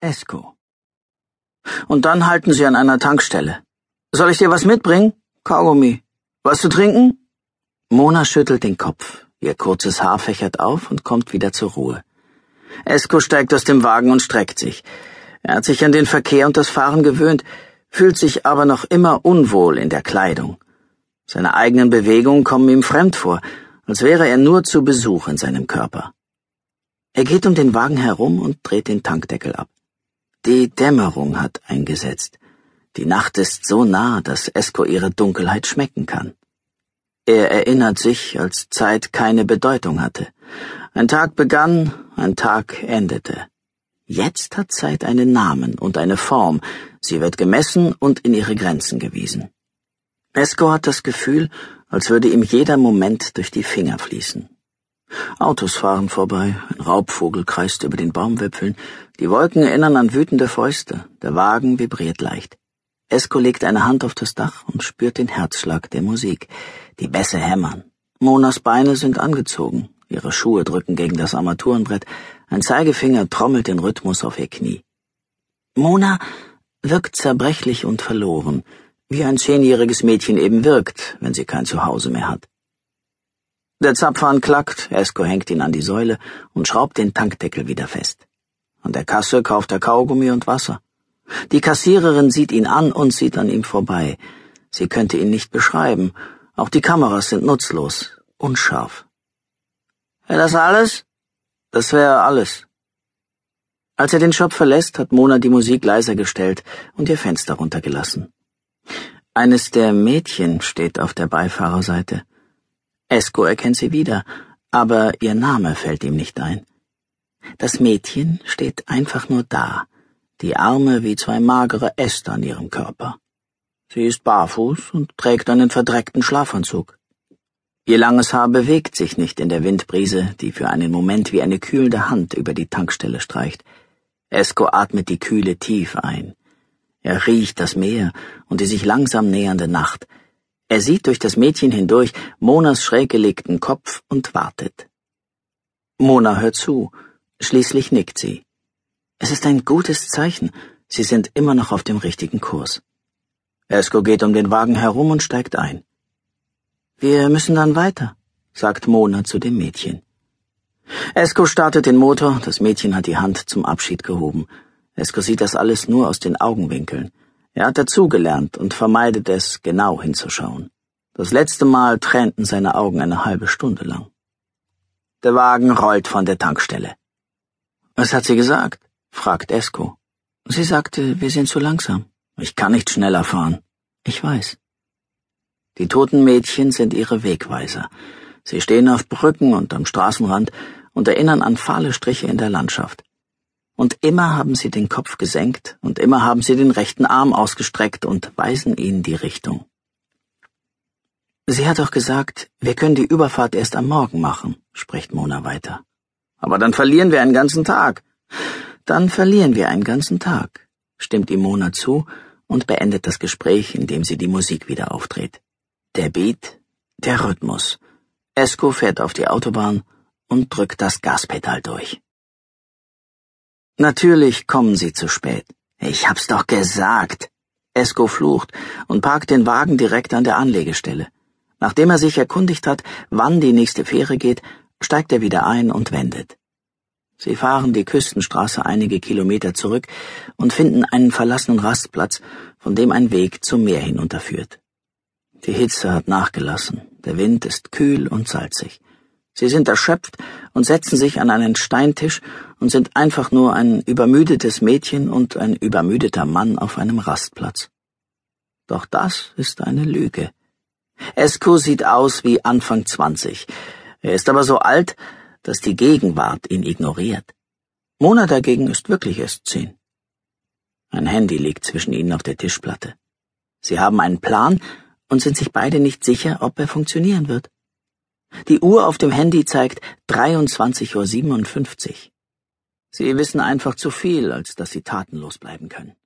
Esko. Und dann halten sie an einer Tankstelle. Soll ich dir was mitbringen? Kaugummi. Was zu trinken? Mona schüttelt den Kopf. Ihr kurzes Haar fächert auf und kommt wieder zur Ruhe. Esko steigt aus dem Wagen und streckt sich. Er hat sich an den Verkehr und das Fahren gewöhnt, fühlt sich aber noch immer unwohl in der Kleidung. Seine eigenen Bewegungen kommen ihm fremd vor, als wäre er nur zu Besuch in seinem Körper. Er geht um den Wagen herum und dreht den Tankdeckel ab. Die Dämmerung hat eingesetzt. Die Nacht ist so nah, dass Esko ihre Dunkelheit schmecken kann. Er erinnert sich, als Zeit keine Bedeutung hatte. Ein Tag begann, ein Tag endete. Jetzt hat Zeit einen Namen und eine Form, sie wird gemessen und in ihre Grenzen gewiesen. Esko hat das Gefühl, als würde ihm jeder Moment durch die Finger fließen. Autos fahren vorbei, ein Raubvogel kreist über den Baumwipfeln, die Wolken erinnern an wütende Fäuste, der Wagen vibriert leicht. Esko legt eine Hand auf das Dach und spürt den Herzschlag der Musik. Die Bässe hämmern. Monas Beine sind angezogen. Ihre Schuhe drücken gegen das Armaturenbrett. Ein Zeigefinger trommelt den Rhythmus auf ihr Knie. Mona wirkt zerbrechlich und verloren, wie ein zehnjähriges Mädchen eben wirkt, wenn sie kein Zuhause mehr hat. Der Zapfhahn klackt, Esko hängt ihn an die Säule und schraubt den Tankdeckel wieder fest. An der Kasse kauft er Kaugummi und Wasser. Die Kassiererin sieht ihn an und sieht an ihm vorbei. Sie könnte ihn nicht beschreiben. Auch die Kameras sind nutzlos, unscharf. Wäre das alles? Das wäre alles. Als er den Shop verlässt, hat Mona die Musik leiser gestellt und ihr Fenster runtergelassen. Eines der Mädchen steht auf der Beifahrerseite. Esko erkennt sie wieder, aber ihr Name fällt ihm nicht ein. Das Mädchen steht einfach nur da, die Arme wie zwei magere Äste an ihrem Körper. Sie ist barfuß und trägt einen verdreckten Schlafanzug. Ihr langes Haar bewegt sich nicht in der Windbrise, die für einen Moment wie eine kühlende Hand über die Tankstelle streicht. Esko atmet die Kühle tief ein. Er riecht das Meer und die sich langsam nähernde Nacht. Er sieht durch das Mädchen hindurch Monas schräg gelegten Kopf und wartet. Mona hört zu, schließlich nickt sie. Es ist ein gutes Zeichen. Sie sind immer noch auf dem richtigen Kurs. Esko geht um den Wagen herum und steigt ein. Wir müssen dann weiter, sagt Mona zu dem Mädchen. Esko startet den Motor, das Mädchen hat die Hand zum Abschied gehoben. Esko sieht das alles nur aus den Augenwinkeln. Er hat dazugelernt und vermeidet es, genau hinzuschauen. Das letzte Mal tränten seine Augen eine halbe Stunde lang. Der Wagen rollt von der Tankstelle. Was hat sie gesagt? fragt Esko. Sie sagte, wir sind zu langsam. Ich kann nicht schneller fahren. Ich weiß. Die toten Mädchen sind ihre Wegweiser. Sie stehen auf Brücken und am Straßenrand und erinnern an fahle Striche in der Landschaft. Und immer haben sie den Kopf gesenkt und immer haben sie den rechten Arm ausgestreckt und weisen ihnen die Richtung. Sie hat doch gesagt, wir können die Überfahrt erst am Morgen machen, spricht Mona weiter. Aber dann verlieren wir einen ganzen Tag. Dann verlieren wir einen ganzen Tag, stimmt ihm Mona zu und beendet das Gespräch, indem sie die Musik wieder aufdreht. Der Beat, der Rhythmus. Esko fährt auf die Autobahn und drückt das Gaspedal durch. Natürlich kommen sie zu spät. Ich hab's doch gesagt. Esko flucht und parkt den Wagen direkt an der Anlegestelle. Nachdem er sich erkundigt hat, wann die nächste Fähre geht, steigt er wieder ein und wendet. Sie fahren die Küstenstraße einige Kilometer zurück und finden einen verlassenen Rastplatz, von dem ein Weg zum Meer hinunterführt. Die Hitze hat nachgelassen, der Wind ist kühl und salzig. Sie sind erschöpft und setzen sich an einen Steintisch und sind einfach nur ein übermüdetes Mädchen und ein übermüdeter Mann auf einem Rastplatz. Doch das ist eine Lüge. Esko sieht aus wie Anfang zwanzig. Er ist aber so alt, dass die Gegenwart ihn ignoriert. Mona dagegen ist wirklich erst zehn. Ein Handy liegt zwischen ihnen auf der Tischplatte. Sie haben einen Plan und sind sich beide nicht sicher, ob er funktionieren wird. Die Uhr auf dem Handy zeigt 23.57 Uhr. Sie wissen einfach zu viel, als dass sie tatenlos bleiben können.